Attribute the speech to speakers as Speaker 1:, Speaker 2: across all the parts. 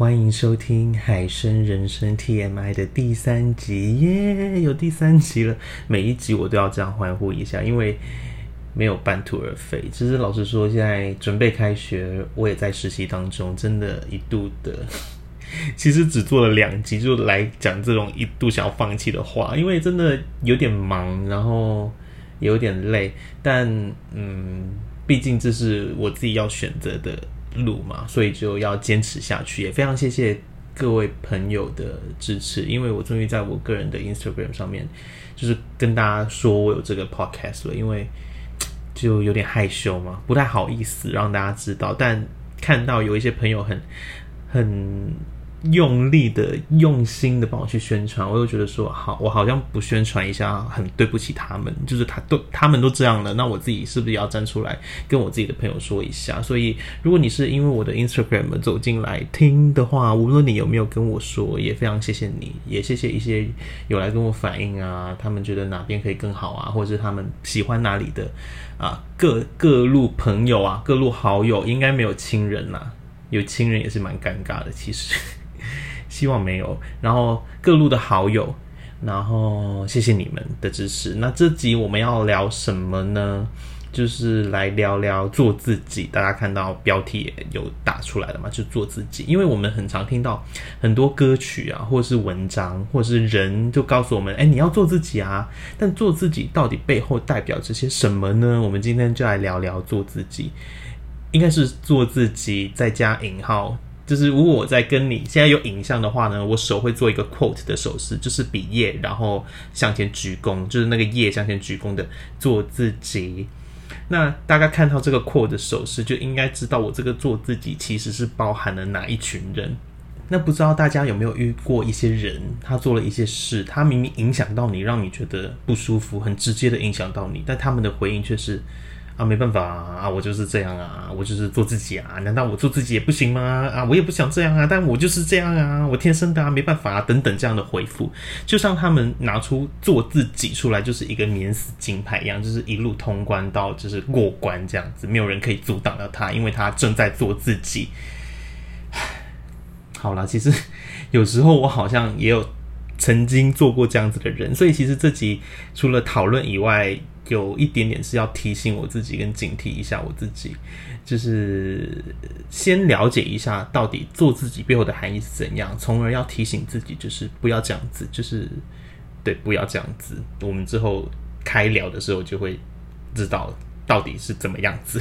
Speaker 1: 欢迎收听《海参人生 TMI》的第三集耶！有第三集了，每一集我都要这样欢呼一下，因为没有半途而废。其实老实说，现在准备开学，我也在实习当中，真的，一度的，其实只做了两集就来讲这种一度想要放弃的话，因为真的有点忙，然后有点累，但嗯，毕竟这是我自己要选择的。路嘛，所以就要坚持下去。也非常谢谢各位朋友的支持，因为我终于在我个人的 Instagram 上面，就是跟大家说我有这个 podcast 了。因为就有点害羞嘛，不太好意思让大家知道。但看到有一些朋友很很。用力的、用心的帮我去宣传，我又觉得说好，我好像不宣传一下，很对不起他们。就是他都他们都这样了，那我自己是不是要站出来跟我自己的朋友说一下？所以，如果你是因为我的 Instagram 走进来听的话，无论你有没有跟我说，也非常谢谢你，也谢谢一些有来跟我反映啊，他们觉得哪边可以更好啊，或者是他们喜欢哪里的啊，各各路朋友啊，各路好友，应该没有亲人呐，有亲人也是蛮尴尬的，其实。希望没有，然后各路的好友，然后谢谢你们的支持。那这集我们要聊什么呢？就是来聊聊做自己。大家看到标题也有打出来了嘛？就做自己。因为我们很常听到很多歌曲啊，或是文章，或是人就告诉我们：哎，你要做自己啊。但做自己到底背后代表这些什么呢？我们今天就来聊聊做自己。应该是做自己再加引号。就是如果我在跟你现在有影像的话呢，我手会做一个 quote 的手势，就是比耶，然后向前鞠躬，就是那个耶向前鞠躬的做自己。那大家看到这个 quote 的手势，就应该知道我这个做自己其实是包含了哪一群人。那不知道大家有没有遇过一些人，他做了一些事，他明明影响到你，让你觉得不舒服，很直接的影响到你，但他们的回应却是。啊，没办法啊，我就是这样啊，我就是做自己啊，难道我做自己也不行吗？啊，我也不想这样啊，但我就是这样啊，我天生的啊，没办法啊，等等这样的回复，就像他们拿出做自己出来，就是一个免死金牌一样，就是一路通关到就是过关这样子，没有人可以阻挡到他，因为他正在做自己。好了，其实有时候我好像也有曾经做过这样子的人，所以其实这集除了讨论以外。有一点点是要提醒我自己跟警惕一下我自己，就是先了解一下到底做自己背后的含义是怎样，从而要提醒自己，就是不要这样子，就是对，不要这样子。我们之后开聊的时候就会知道到底是怎么样子。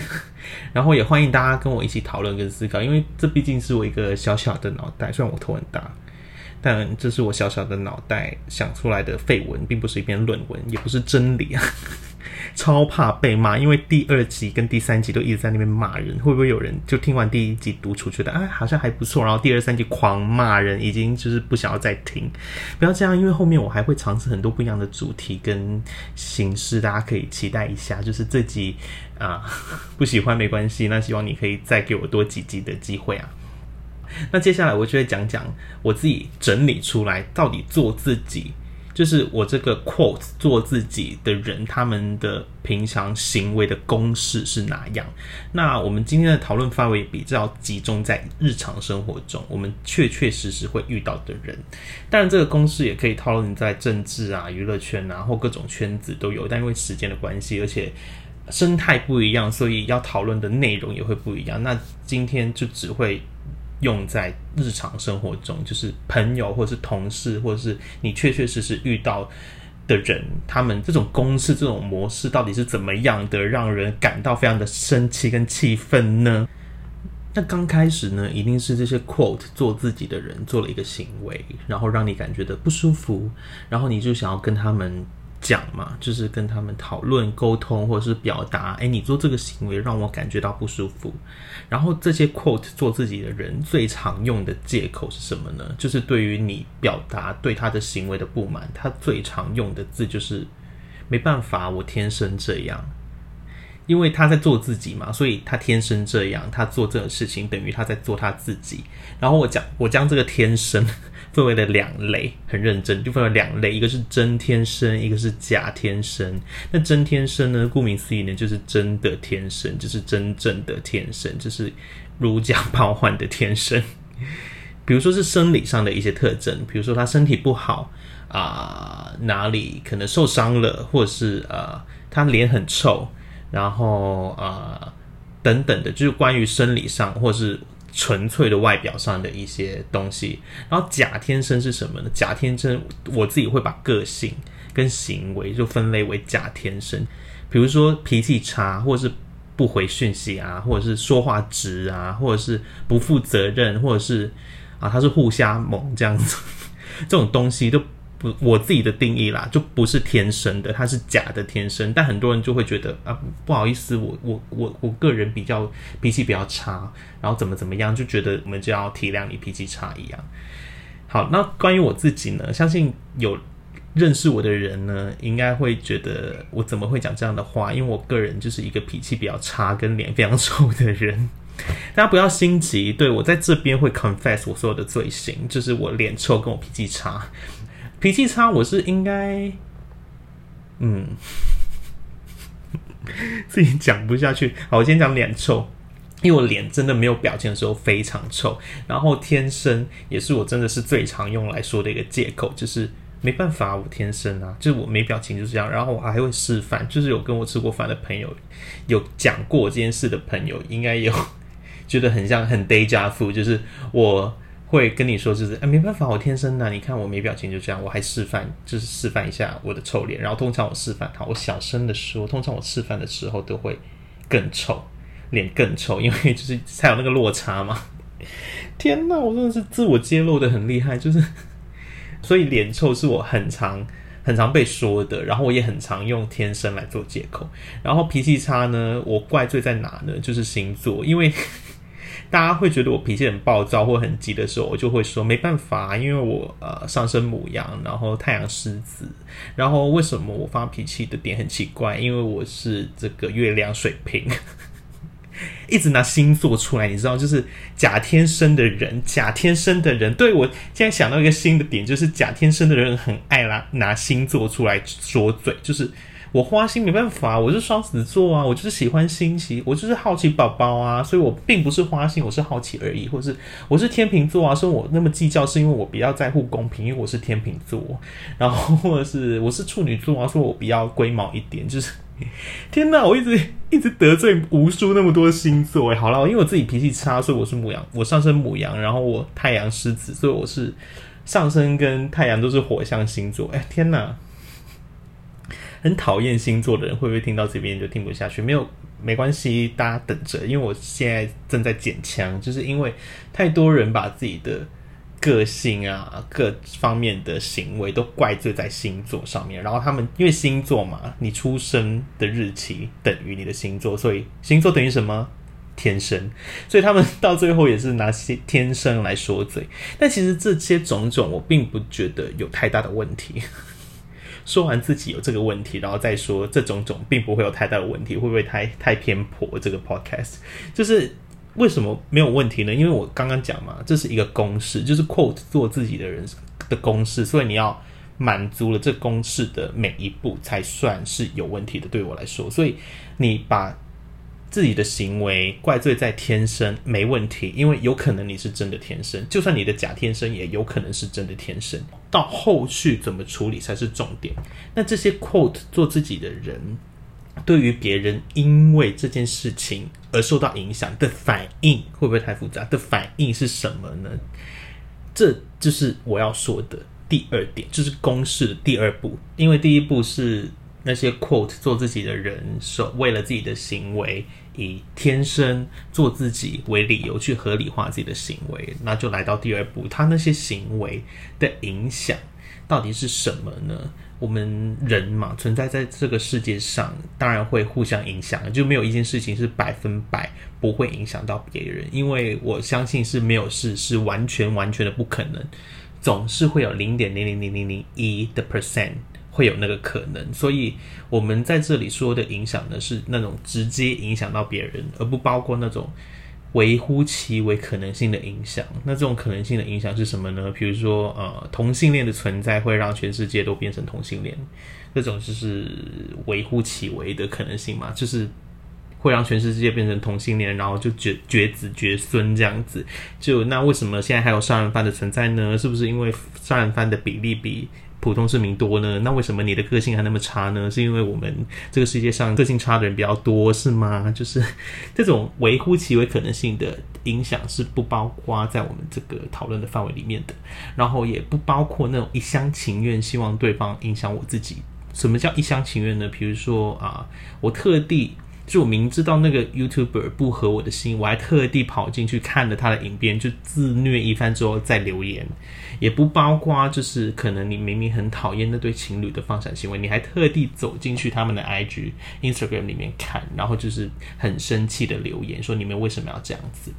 Speaker 1: 然后也欢迎大家跟我一起讨论跟思考，因为这毕竟是我一个小小的脑袋，虽然我头很大。但这是我小小的脑袋想出来的废文，并不是一篇论文，也不是真理啊！超怕被骂，因为第二集跟第三集都一直在那边骂人，会不会有人就听完第一集读出觉得哎好像还不错，然后第二三集狂骂人，已经就是不想要再听？不要这样，因为后面我还会尝试很多不一样的主题跟形式，大家可以期待一下。就是这集啊，不喜欢没关系，那希望你可以再给我多几集的机会啊！那接下来我就会讲讲我自己整理出来到底做自己，就是我这个 quote 做自己的人他们的平常行为的公式是哪样。那我们今天的讨论范围比较集中在日常生活中，我们确确实实会遇到的人。当然，这个公式也可以讨论在政治啊、娱乐圈啊或各种圈子都有。但因为时间的关系，而且生态不一样，所以要讨论的内容也会不一样。那今天就只会。用在日常生活中，就是朋友或是同事，或者是你确确实实遇到的人，他们这种公式、这种模式到底是怎么样的，让人感到非常的生气跟气愤呢？那刚开始呢，一定是这些 quote 做自己的人做了一个行为，然后让你感觉的不舒服，然后你就想要跟他们。讲嘛，就是跟他们讨论、沟通，或者是表达。哎，你做这个行为让我感觉到不舒服。然后这些 quote 做自己的人最常用的借口是什么呢？就是对于你表达对他的行为的不满，他最常用的字就是没办法，我天生这样。因为他在做自己嘛，所以他天生这样。他做这个事情等于他在做他自己。然后我讲，我将这个天生。分为了两类，很认真，就分为两类，一个是真天生，一个是假天生。那真天生呢？顾名思义呢，就是真的天生，就是真正的天生，就是如假包换的天生。比如说是生理上的一些特征，比如说他身体不好啊、哪里可能受伤了，或者是呃他脸很臭，然后呃等等的，就是关于生理上或是纯粹的外表上的一些东西。然后假天生是什么呢？假天生我自己会把个性跟行为就分类为假天生，比如说脾气差，或者是不回讯息啊，或者是说话直啊，或者是不负责任，或者是啊他是互瞎猛这样子，这种东西都不我自己的定义啦，就不是天生的，它是假的天生。但很多人就会觉得啊，不好意思，我我我我个人比较脾气比较差，然后怎么怎么样，就觉得我们就要体谅你脾气差一样。好，那关于我自己呢，相信有认识我的人呢，应该会觉得我怎么会讲这样的话？因为我个人就是一个脾气比较差、跟脸非常臭的人。大家不要心急，对我在这边会 confess 我所有的罪行，就是我脸臭跟我脾气差。脾气差，我是应该，嗯，自己讲不下去。好，我先讲脸臭，因为我脸真的没有表情的时候非常臭，然后天生也是我真的是最常用来说的一个借口，就是没办法，我天生啊，就是我没表情就是这样。然后我还会示范，就是有跟我吃过饭的朋友，有讲过这件事的朋友，应该有觉得很像很 deja vu，就是我。会跟你说，就是哎，没办法，我天生的。你看我没表情就这样，我还示范，就是示范一下我的臭脸。然后通常我示范，好，我小声的说，通常我示范的时候都会更臭，脸更臭，因为就是才有那个落差嘛。天哪，我真的是自我揭露的很厉害，就是所以脸臭是我很常很常被说的，然后我也很常用天生来做借口。然后脾气差呢，我怪罪在哪呢？就是星座，因为。大家会觉得我脾气很暴躁或很急的时候，我就会说没办法，因为我呃上升母羊，然后太阳狮子，然后为什么我发脾气的点很奇怪？因为我是这个月亮水瓶，一直拿星座出来，你知道，就是假天生的人，假天生的人，对我现在想到一个新的点，就是假天生的人很爱拿拿星座出来说嘴，就是。我花心没办法，我是双子座啊，我就是喜欢新奇，我就是好奇宝宝啊，所以我并不是花心，我是好奇而已，或是我是天秤座啊，说我那么计较是因为我比较在乎公平，因为我是天秤座，然后或者是我是处女座啊，说我比较龟毛一点，就是 天哪，我一直一直得罪无数那么多星座哎，好了，因为我自己脾气差，所以我是母羊，我上升母羊，然后我太阳狮子，所以我是上升跟太阳都是火象星座，哎，天哪！很讨厌星座的人会不会听到这边就听不下去？没有，没关系，大家等着，因为我现在正在剪枪，就是因为太多人把自己的个性啊各方面的行为都怪罪在星座上面，然后他们因为星座嘛，你出生的日期等于你的星座，所以星座等于什么？天生，所以他们到最后也是拿些天生来说嘴，但其实这些种种，我并不觉得有太大的问题。说完自己有这个问题，然后再说这种种并不会有太大的问题，会不会太太偏颇？这个 podcast 就是为什么没有问题呢？因为我刚刚讲嘛，这是一个公式，就是 quote 做自己的人的公式，所以你要满足了这公式的每一步才算是有问题的。对我来说，所以你把。自己的行为怪罪在天生没问题，因为有可能你是真的天生，就算你的假天生也有可能是真的天生。到后续怎么处理才是重点。那这些 quote 做自己的人，对于别人因为这件事情而受到影响的反应，会不会太复杂？的反应是什么呢？这就是我要说的第二点，就是公式的第二步。因为第一步是。那些 quote 做自己的人，说为了自己的行为，以天生做自己为理由去合理化自己的行为，那就来到第二步，他那些行为的影响到底是什么呢？我们人嘛，存在在这个世界上，当然会互相影响，就没有一件事情是百分百不会影响到别人，因为我相信是没有事是完全完全的不可能，总是会有零点零零零零零一的 percent。会有那个可能，所以我们在这里说的影响呢，是那种直接影响到别人，而不包括那种微乎其微可能性的影响。那这种可能性的影响是什么呢？比如说，呃，同性恋的存在会让全世界都变成同性恋，这种就是微乎其微的可能性嘛，就是会让全世界变成同性恋，然后就绝绝子绝孙这样子。就那为什么现在还有杀人犯的存在呢？是不是因为杀人犯的比例比？普通市民多呢，那为什么你的个性还那么差呢？是因为我们这个世界上个性差的人比较多，是吗？就是 这种微乎其微可能性的影响是不包括在我们这个讨论的范围里面的，然后也不包括那种一厢情愿希望对方影响我自己。什么叫一厢情愿呢？比如说啊，我特地。就我明知道那个 YouTuber 不合我的心，我还特地跑进去看了他的影片，就自虐一番之后再留言，也不包括就是可能你明明很讨厌那对情侣的放闪行为，你还特地走进去他们的 IG、Instagram 里面看，然后就是很生气的留言说你们为什么要这样子？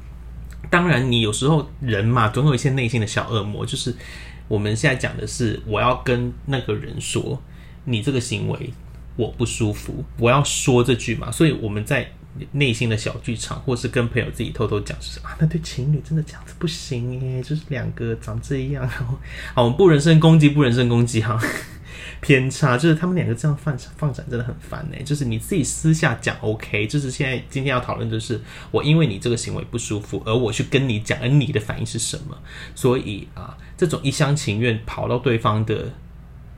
Speaker 1: 当然，你有时候人嘛，总有一些内心的小恶魔，就是我们现在讲的是我要跟那个人说，你这个行为。我不舒服，我要说这句嘛，所以我们在内心的小剧场，或是跟朋友自己偷偷讲，是啊，那对情侣真的这样子不行耶，就是两个长这样，然 后好，我们不人身攻击，不人身攻击哈，偏差就是他们两个这样放放展真的很烦呢，就是你自己私下讲 OK，就是现在今天要讨论的是我因为你这个行为不舒服，而我去跟你讲，而你的反应是什么？所以啊，这种一厢情愿跑到对方的。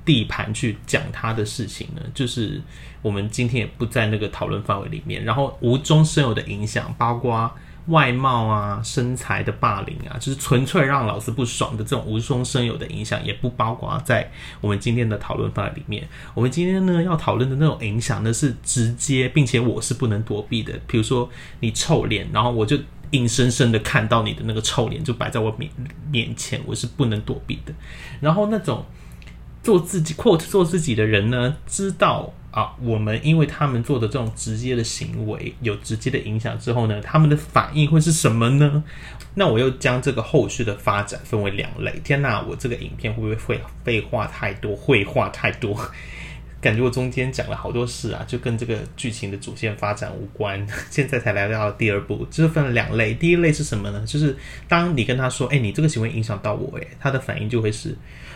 Speaker 1: 地盘去讲他的事情呢，就是我们今天也不在那个讨论范围里面。然后无中生有的影响，包括外貌啊、身材的霸凌啊，就是纯粹让老师不爽的这种无中生有的影响，也不包括在我们今天的讨论范围里面。我们今天呢要讨论的那种影响呢，是直接，并且我是不能躲避的。比如说你臭脸，然后我就硬生生的看到你的那个臭脸就摆在我面面前，我是不能躲避的。然后那种。做自己，quote 做自己的人呢，知道啊，我们因为他们做的这种直接的行为有直接的影响之后呢，他们的反应会是什么呢？那我又将这个后续的发展分为两类。天哪，我这个影片会不会废废话太多，废话太多？感觉我中间讲了好多事啊，就跟这个剧情的主线发展无关。现在才来到第二部，就是分了两类。第一类是什么呢？就是当你跟他说：“哎，你这个行为影响到我。”哎，他的反应就会是：“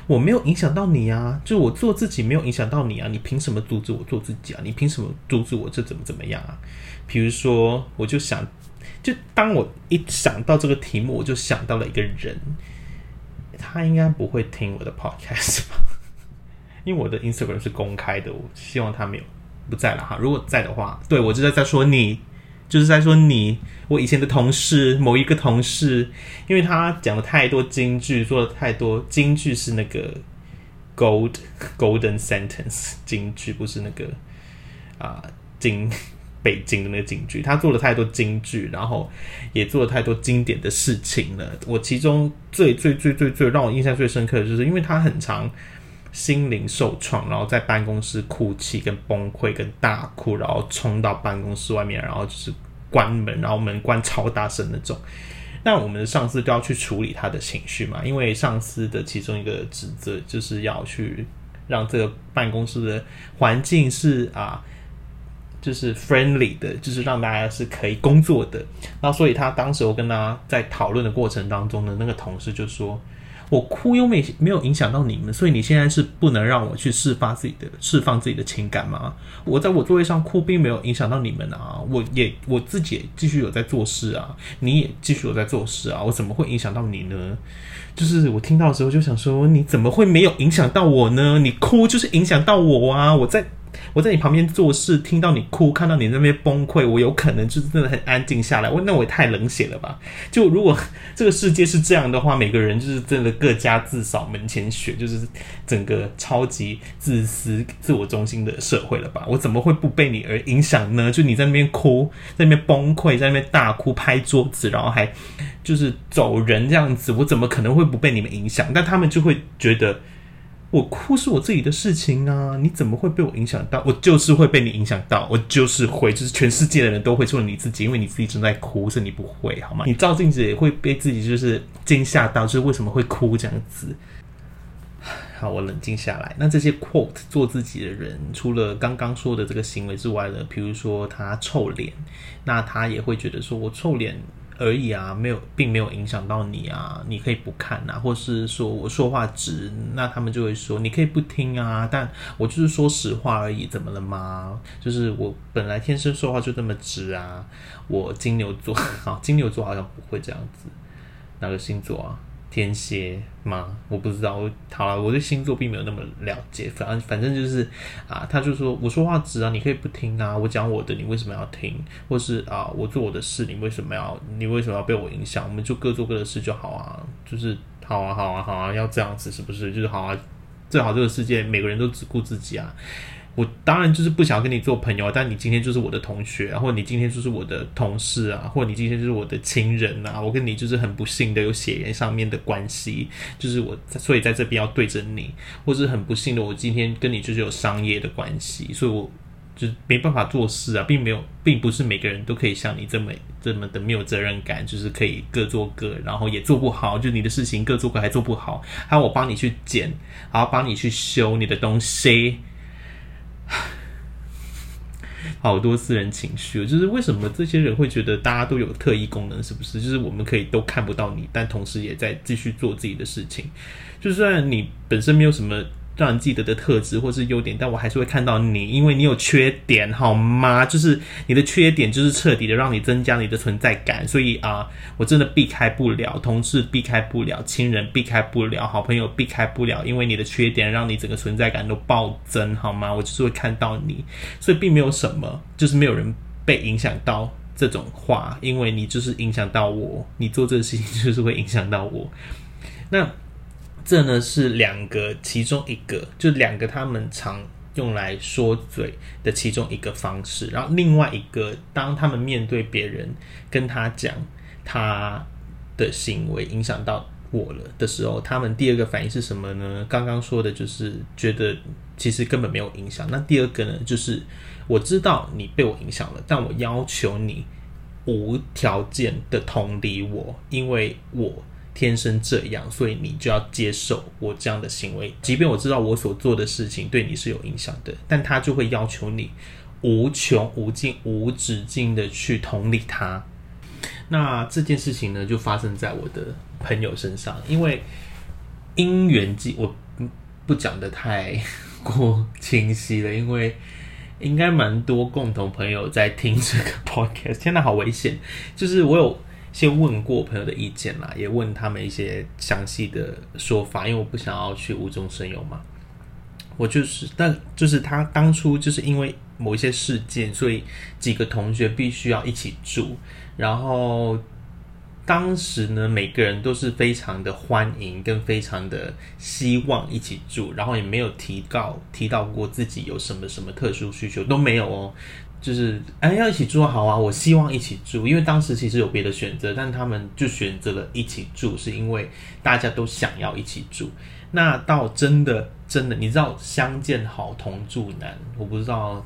Speaker 1: 我没有影响到你啊，就我做自己没有影响到你啊，你凭什么阻止我做自己啊？你凭什么阻止我这怎么怎么样啊？”比如说，我就想，就当我一想到这个题目，我就想到了一个人，他应该不会听我的 podcast 吧。因为我的 Instagram 是公开的，我希望他没有不在了哈。如果在的话，对我就在在说你，就是在说你，我以前的同事，某一个同事，因为他讲了太多京剧，做了太多京剧是那个 gold golden sentence 京剧，不是那个啊京 北京的那个京剧。他做了太多京剧，然后也做了太多经典的事情了。我其中最最最最最让我印象最深刻的就是，因为他很长。心灵受创，然后在办公室哭泣、跟崩溃、跟大哭，然后冲到办公室外面，然后就是关门，然后门关超大声那种。那我们的上司都要去处理他的情绪嘛？因为上司的其中一个职责就是要去让这个办公室的环境是啊，就是 friendly 的，就是让大家是可以工作的。那所以他当时我跟他在讨论的过程当中呢，那个同事就说。我哭又没没有影响到你们，所以你现在是不能让我去释放自己的释放自己的情感吗？我在我座位上哭，并没有影响到你们啊！我也我自己继续有在做事啊，你也继续有在做事啊，我怎么会影响到你呢？就是我听到的时候就想说，你怎么会没有影响到我呢？你哭就是影响到我啊！我在。我在你旁边做事，听到你哭，看到你那边崩溃，我有可能就是真的很安静下来。我那我也太冷血了吧？就如果这个世界是这样的话，每个人就是真的各家自扫门前雪，就是整个超级自私、自我中心的社会了吧？我怎么会不被你而影响呢？就你在那边哭，在那边崩溃，在那边大哭拍桌子，然后还就是走人这样子，我怎么可能会不被你们影响？但他们就会觉得。我哭是我自己的事情啊，你怎么会被我影响到？我就是会被你影响到，我就是会，就是全世界的人都会，除了你自己，因为你自己正在哭，是你不会，好吗？你照镜子也会被自己就是惊吓到，就是为什么会哭这样子？好，我冷静下来。那这些 quote 做自己的人，除了刚刚说的这个行为之外呢，比如说他臭脸，那他也会觉得说我臭脸。而已啊，没有，并没有影响到你啊。你可以不看啊，或是说我说话直，那他们就会说你可以不听啊。但我就是说实话而已，怎么了吗？就是我本来天生说话就这么直啊。我金牛座，好，金牛座好像不会这样子。哪个星座啊？天蝎吗？我不知道。我好了，我对星座并没有那么了解。反正反正就是啊，他就说我说话直啊，你可以不听啊。我讲我的，你为什么要听？或是啊，我做我的事，你为什么要？你为什么要被我影响？我们就各做各的事就好啊。就是好啊，好啊，好啊，要这样子是不是？就是好啊，最好这个世界每个人都只顾自己啊。我当然就是不想跟你做朋友，但你今天就是我的同学，然后你今天就是我的同事啊，或者你今天就是我的亲人啊，我跟你就是很不幸的有血缘上面的关系，就是我所以在这边要对着你，或是很不幸的我今天跟你就是有商业的关系，所以我就没办法做事啊，并没有，并不是每个人都可以像你这么这么的没有责任感，就是可以各做各，然后也做不好，就你的事情各做各还做不好，还有我帮你去剪，然后帮你去修你的东西。好多私人情绪，就是为什么这些人会觉得大家都有特异功能？是不是？就是我们可以都看不到你，但同时也在继续做自己的事情。就算你本身没有什么。让人记得的特质或是优点，但我还是会看到你，因为你有缺点，好吗？就是你的缺点，就是彻底的让你增加你的存在感。所以啊，我真的避开不了，同事避开不了，亲人避开不了，好朋友避开不了，因为你的缺点让你整个存在感都暴增，好吗？我就是会看到你，所以并没有什么，就是没有人被影响到这种话，因为你就是影响到我，你做这个事情就是会影响到我。那。这呢是两个其中一个，就两个他们常用来说嘴的其中一个方式。然后另外一个，当他们面对别人跟他讲他的行为影响到我了的时候，他们第二个反应是什么呢？刚刚说的就是觉得其实根本没有影响。那第二个呢，就是我知道你被我影响了，但我要求你无条件的同理我，因为我。天生这样，所以你就要接受我这样的行为。即便我知道我所做的事情对你是有影响的，但他就会要求你无穷无尽、无止境的去同理他。那这件事情呢，就发生在我的朋友身上。因为因缘际，我不讲的太过清晰了，因为应该蛮多共同朋友在听这个 podcast。天哪，好危险！就是我有。先问过朋友的意见啦，也问他们一些详细的说法，因为我不想要去无中生有嘛。我就是，但就是他当初就是因为某一些事件，所以几个同学必须要一起住。然后当时呢，每个人都是非常的欢迎，跟非常的希望一起住，然后也没有提到提到过自己有什么什么特殊需求都没有哦。就是哎，要一起住好啊！我希望一起住，因为当时其实有别的选择，但他们就选择了一起住，是因为大家都想要一起住。那到真的真的，你知道“相见好，同住难”，我不知道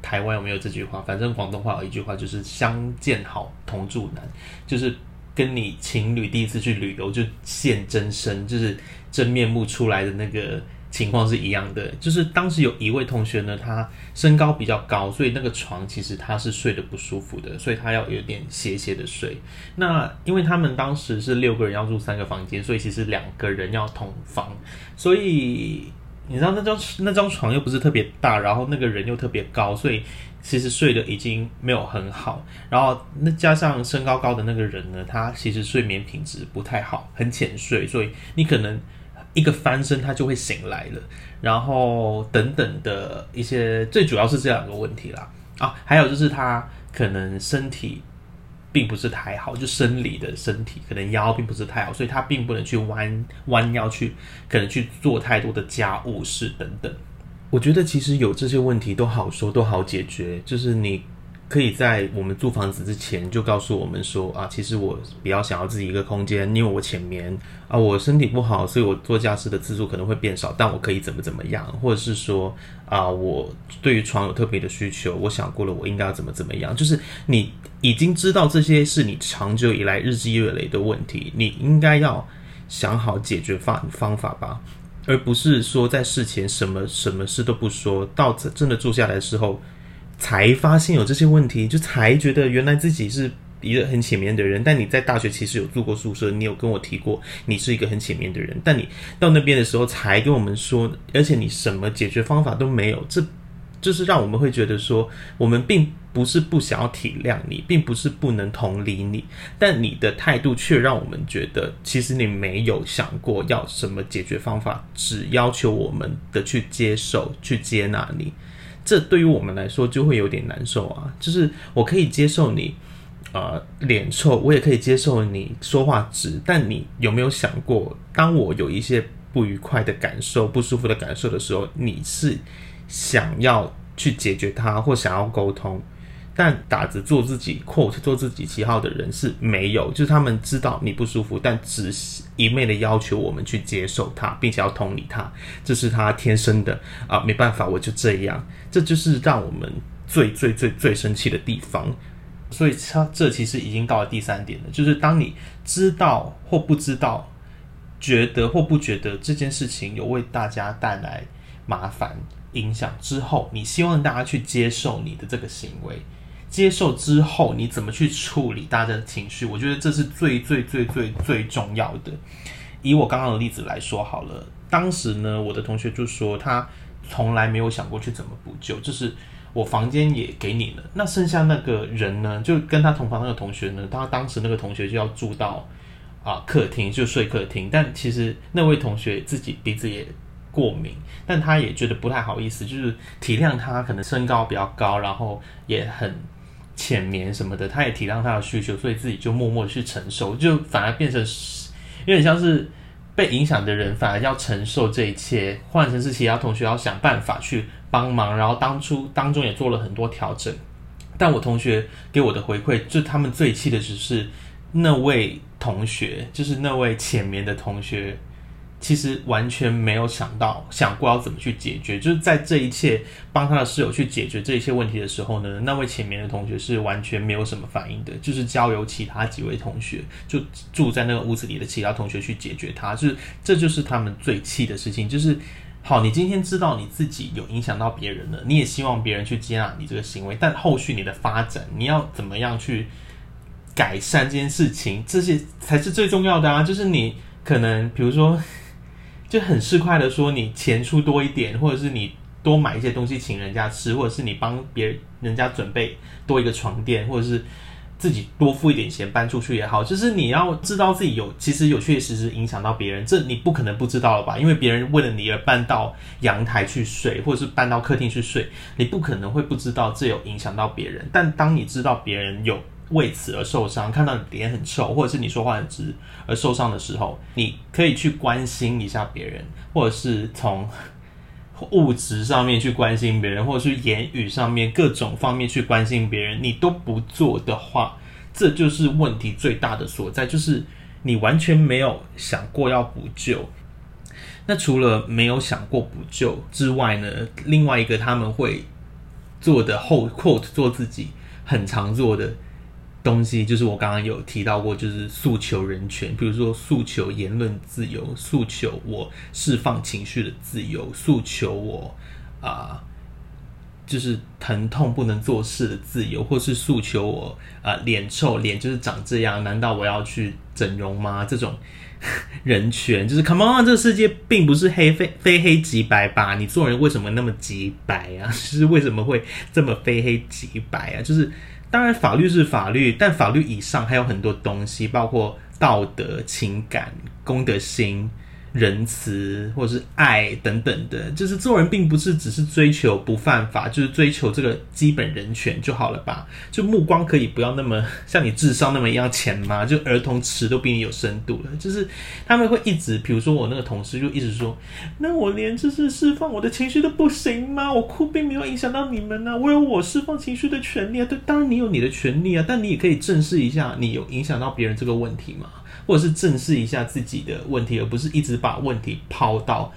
Speaker 1: 台湾有没有这句话，反正广东话有一句话就是“相见好，同住难”，就是跟你情侣第一次去旅游就现真身，就是真面目出来的那个。情况是一样的，就是当时有一位同学呢，他身高比较高，所以那个床其实他是睡得不舒服的，所以他要有点斜斜的睡。那因为他们当时是六个人要住三个房间，所以其实两个人要同房，所以你知道那张 那张床又不是特别大，然后那个人又特别高，所以其实睡得已经没有很好。然后那加上身高高的那个人呢，他其实睡眠品质不太好，很浅睡，所以你可能。一个翻身，他就会醒来了，然后等等的一些，最主要是这两个问题啦啊，还有就是他可能身体并不是太好，就生理的身体可能腰并不是太好，所以他并不能去弯弯腰去，可能去做太多的家务事等等。我觉得其实有这些问题都好说，都好解决，就是你。可以在我们租房子之前就告诉我们说啊，其实我比较想要自己一个空间，因为我前面啊我身体不好，所以我做家事的次数可能会变少，但我可以怎么怎么样，或者是说啊我对于床有特别的需求，我想过了我应该要怎么怎么样，就是你已经知道这些是你长久以来日积月累的问题，你应该要想好解决方方法吧，而不是说在事前什么什么事都不说，到真的住下来的时候。才发现有这些问题，就才觉得原来自己是一个很浅面的人，但你在大学其实有住过宿舍，你有跟我提过你是一个很浅面的人，但你到那边的时候才跟我们说，而且你什么解决方法都没有，这就是让我们会觉得说，我们并不是不想要体谅你，并不是不能同理你，但你的态度却让我们觉得，其实你没有想过要什么解决方法，只要求我们的去接受、去接纳你。这对于我们来说就会有点难受啊！就是我可以接受你，呃，脸臭，我也可以接受你说话直，但你有没有想过，当我有一些不愉快的感受、不舒服的感受的时候，你是想要去解决它，或想要沟通？但打着做自己 quote 做自己旗号的人是没有，就是他们知道你不舒服，但只一昧的要求我们去接受他，并且要同理他，这是他天生的啊，没办法，我就这样，这就是让我们最最最最生气的地方。所以，他这其实已经到了第三点了，就是当你知道或不知道，觉得或不觉得这件事情有为大家带来麻烦影响之后，你希望大家去接受你的这个行为。接受之后，你怎么去处理大家的情绪？我觉得这是最最最最最重要的。以我刚刚的例子来说好了，当时呢，我的同学就说他从来没有想过去怎么补救，就是我房间也给你了，那剩下那个人呢，就跟他同房那个同学呢，他当时那个同学就要住到啊客厅，就睡客厅，但其实那位同学自己鼻子也过敏，但他也觉得不太好意思，就是体谅他可能身高比较高，然后也很。浅眠什么的，他也体谅他的需求，所以自己就默默去承受，就反而变成有点像是被影响的人，反而要承受这一切。换成是其他同学要想办法去帮忙，然后当初当中也做了很多调整。但我同学给我的回馈，就他们最气的只是那位同学，就是那位浅眠的同学。其实完全没有想到想过要怎么去解决，就是在这一切帮他的室友去解决这一些问题的时候呢，那位前面的同学是完全没有什么反应的，就是交由其他几位同学，就住在那个屋子里的其他同学去解决他，就是这就是他们最气的事情。就是好，你今天知道你自己有影响到别人了，你也希望别人去接纳你这个行为，但后续你的发展，你要怎么样去改善这件事情，这些才是最重要的啊！就是你可能比如说。就很市侩的说，你钱出多一点，或者是你多买一些东西请人家吃，或者是你帮别人家准备多一个床垫，或者是自己多付一点钱搬出去也好，就是你要知道自己有其实有确确实实影响到别人，这你不可能不知道了吧？因为别人为了你而搬到阳台去睡，或者是搬到客厅去睡，你不可能会不知道这有影响到别人。但当你知道别人有。为此而受伤，看到你脸很臭，或者是你说话很直而受伤的时候，你可以去关心一下别人，或者是从物质上面去关心别人，或者是言语上面各种方面去关心别人。你都不做的话，这就是问题最大的所在，就是你完全没有想过要补救。那除了没有想过补救之外呢？另外一个他们会做的后 quote 做自己很常做的。东西就是我刚刚有提到过，就是诉求人权，比如说诉求言论自由，诉求我释放情绪的自由，诉求我啊，就是疼痛不能做事的自由，或是诉求我啊脸臭，脸就是长这样，难道我要去整容吗？这种 人权就是 Come on，这个世界并不是黑非非黑即白吧？你做人为什么那么即白啊？就是为什么会这么非黑即白啊？就是。当然，法律是法律，但法律以上还有很多东西，包括道德、情感、公德心。仁慈或者是爱等等的，就是做人并不是只是追求不犯法，就是追求这个基本人权就好了吧？就目光可以不要那么像你智商那么一样浅吗？就儿童词都比你有深度了。就是他们会一直，比如说我那个同事就一直说，那我连就是释放我的情绪都不行吗？我哭并没有影响到你们呢，我有我释放情绪的权利啊。对，当然你有你的权利啊，但你也可以正视一下，你有影响到别人这个问题吗？或者是正视一下自己的问题，而不是一直把问题抛到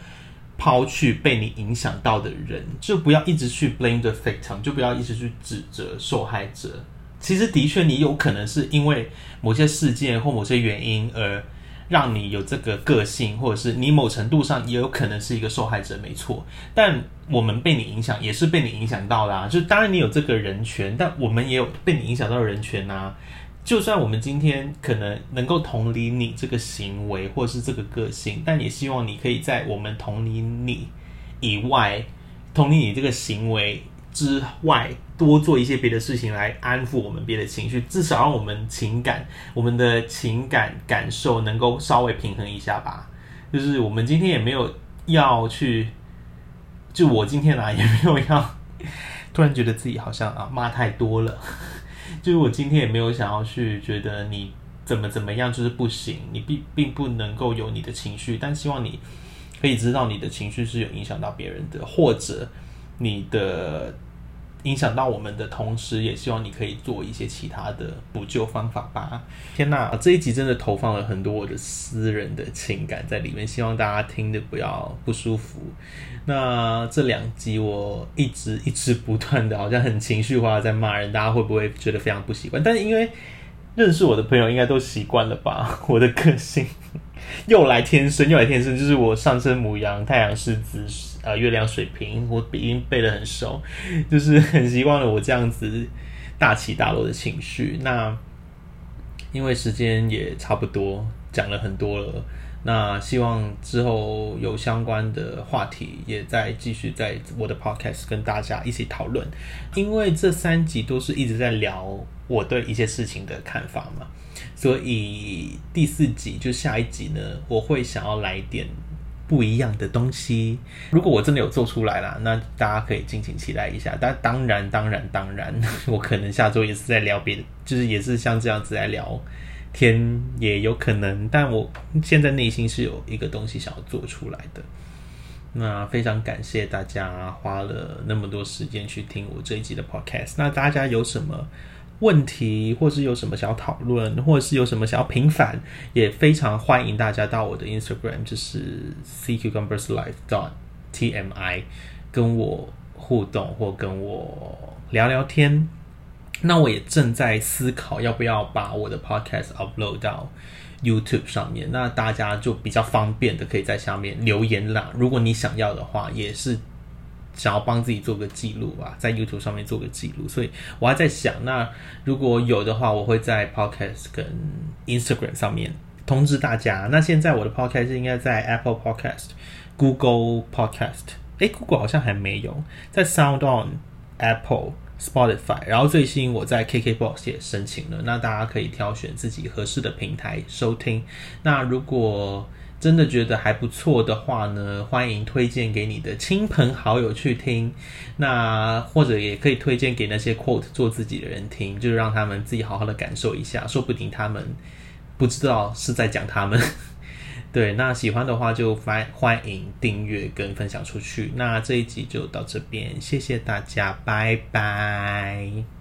Speaker 1: 抛去被你影响到的人，就不要一直去 blame the victim，就不要一直去指责受害者。其实的确，你有可能是因为某些事件或某些原因而让你有这个个性，或者是你某程度上也有可能是一个受害者，没错。但我们被你影响，也是被你影响到啦。就当然你有这个人权，但我们也有被你影响到的人权呐。就算我们今天可能能够同理你这个行为或是这个个性，但也希望你可以在我们同理你以外，同理你这个行为之外，多做一些别的事情来安抚我们别的情绪，至少让我们情感、我们的情感感受能够稍微平衡一下吧。就是我们今天也没有要去，就我今天来也没有要，突然觉得自己好像啊骂太多了。就是我今天也没有想要去觉得你怎么怎么样就是不行，你并并不能够有你的情绪，但希望你可以知道你的情绪是有影响到别人的，或者你的影响到我们的同时，也希望你可以做一些其他的补救方法吧。天哪，这一集真的投放了很多我的私人的情感在里面，希望大家听的不要不舒服。那这两集我一直一直不断的，好像很情绪化在骂人，大家会不会觉得非常不习惯？但是因为认识我的朋友应该都习惯了吧？我的个性又来天生，又来天生，就是我上升母羊，太阳狮子，呃，月亮水瓶，我已经背得很熟，就是 很习惯了我这样子大起大落的情绪。那因为时间也差不多，讲了很多了。那希望之后有相关的话题，也在继续在我的 podcast 跟大家一起讨论。因为这三集都是一直在聊我对一些事情的看法嘛，所以第四集就下一集呢，我会想要来点不一样的东西。如果我真的有做出来啦，那大家可以敬请期待一下。但当然，当然，当然，我可能下周也是在聊别的，就是也是像这样子来聊。天也有可能，但我现在内心是有一个东西想要做出来的。那非常感谢大家花了那么多时间去听我这一集的 podcast。那大家有什么问题，或是有什么想要讨论，或者是有什么想要平反，也非常欢迎大家到我的 Instagram，就是 cucumberslife dot tmi，跟我互动或跟我聊聊天。那我也正在思考要不要把我的 podcast upload 到 YouTube 上面，那大家就比较方便的可以在下面留言啦。如果你想要的话，也是想要帮自己做个记录啊，在 YouTube 上面做个记录。所以我还在想，那如果有的话，我会在 podcast 跟 Instagram 上面通知大家。那现在我的 podcast 应该在 Apple Podcast、Google Podcast，哎，Google 好像还没有，在 Sound On、Apple。Spotify，然后最新我在 KKBOX 也申请了，那大家可以挑选自己合适的平台收听。那如果真的觉得还不错的话呢，欢迎推荐给你的亲朋好友去听。那或者也可以推荐给那些 quote 做自己的人听，就是让他们自己好好的感受一下，说不定他们不知道是在讲他们。对，那喜欢的话就欢欢迎订阅跟分享出去。那这一集就到这边，谢谢大家，拜拜。